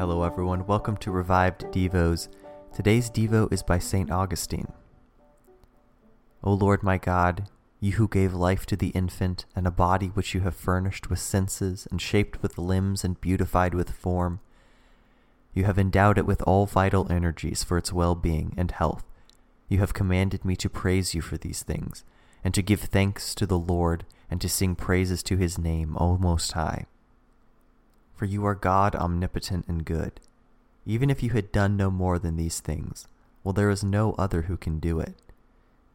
Hello, everyone. Welcome to Revived Devos. Today's Devo is by St. Augustine. O Lord my God, you who gave life to the infant, and a body which you have furnished with senses, and shaped with limbs, and beautified with form, you have endowed it with all vital energies for its well being and health. You have commanded me to praise you for these things, and to give thanks to the Lord, and to sing praises to his name, O Most High. For you are God omnipotent and good. Even if you had done no more than these things, well, there is no other who can do it.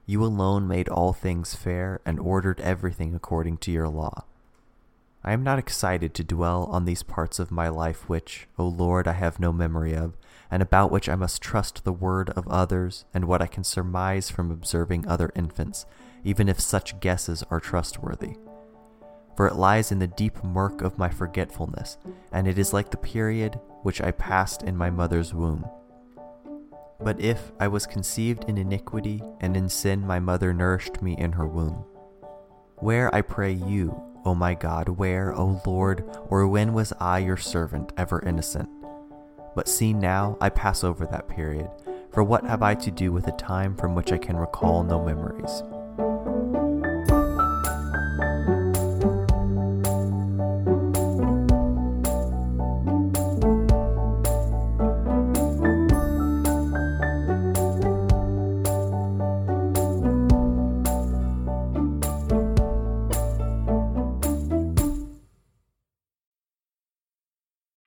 You alone made all things fair and ordered everything according to your law. I am not excited to dwell on these parts of my life which, O Lord, I have no memory of, and about which I must trust the word of others and what I can surmise from observing other infants, even if such guesses are trustworthy for it lies in the deep murk of my forgetfulness, and it is like the period which I passed in my mother's womb. But if I was conceived in iniquity, and in sin my mother nourished me in her womb, where, I pray you, O my God, where, O Lord, or when was I, your servant, ever innocent? But see now, I pass over that period, for what have I to do with a time from which I can recall no memories?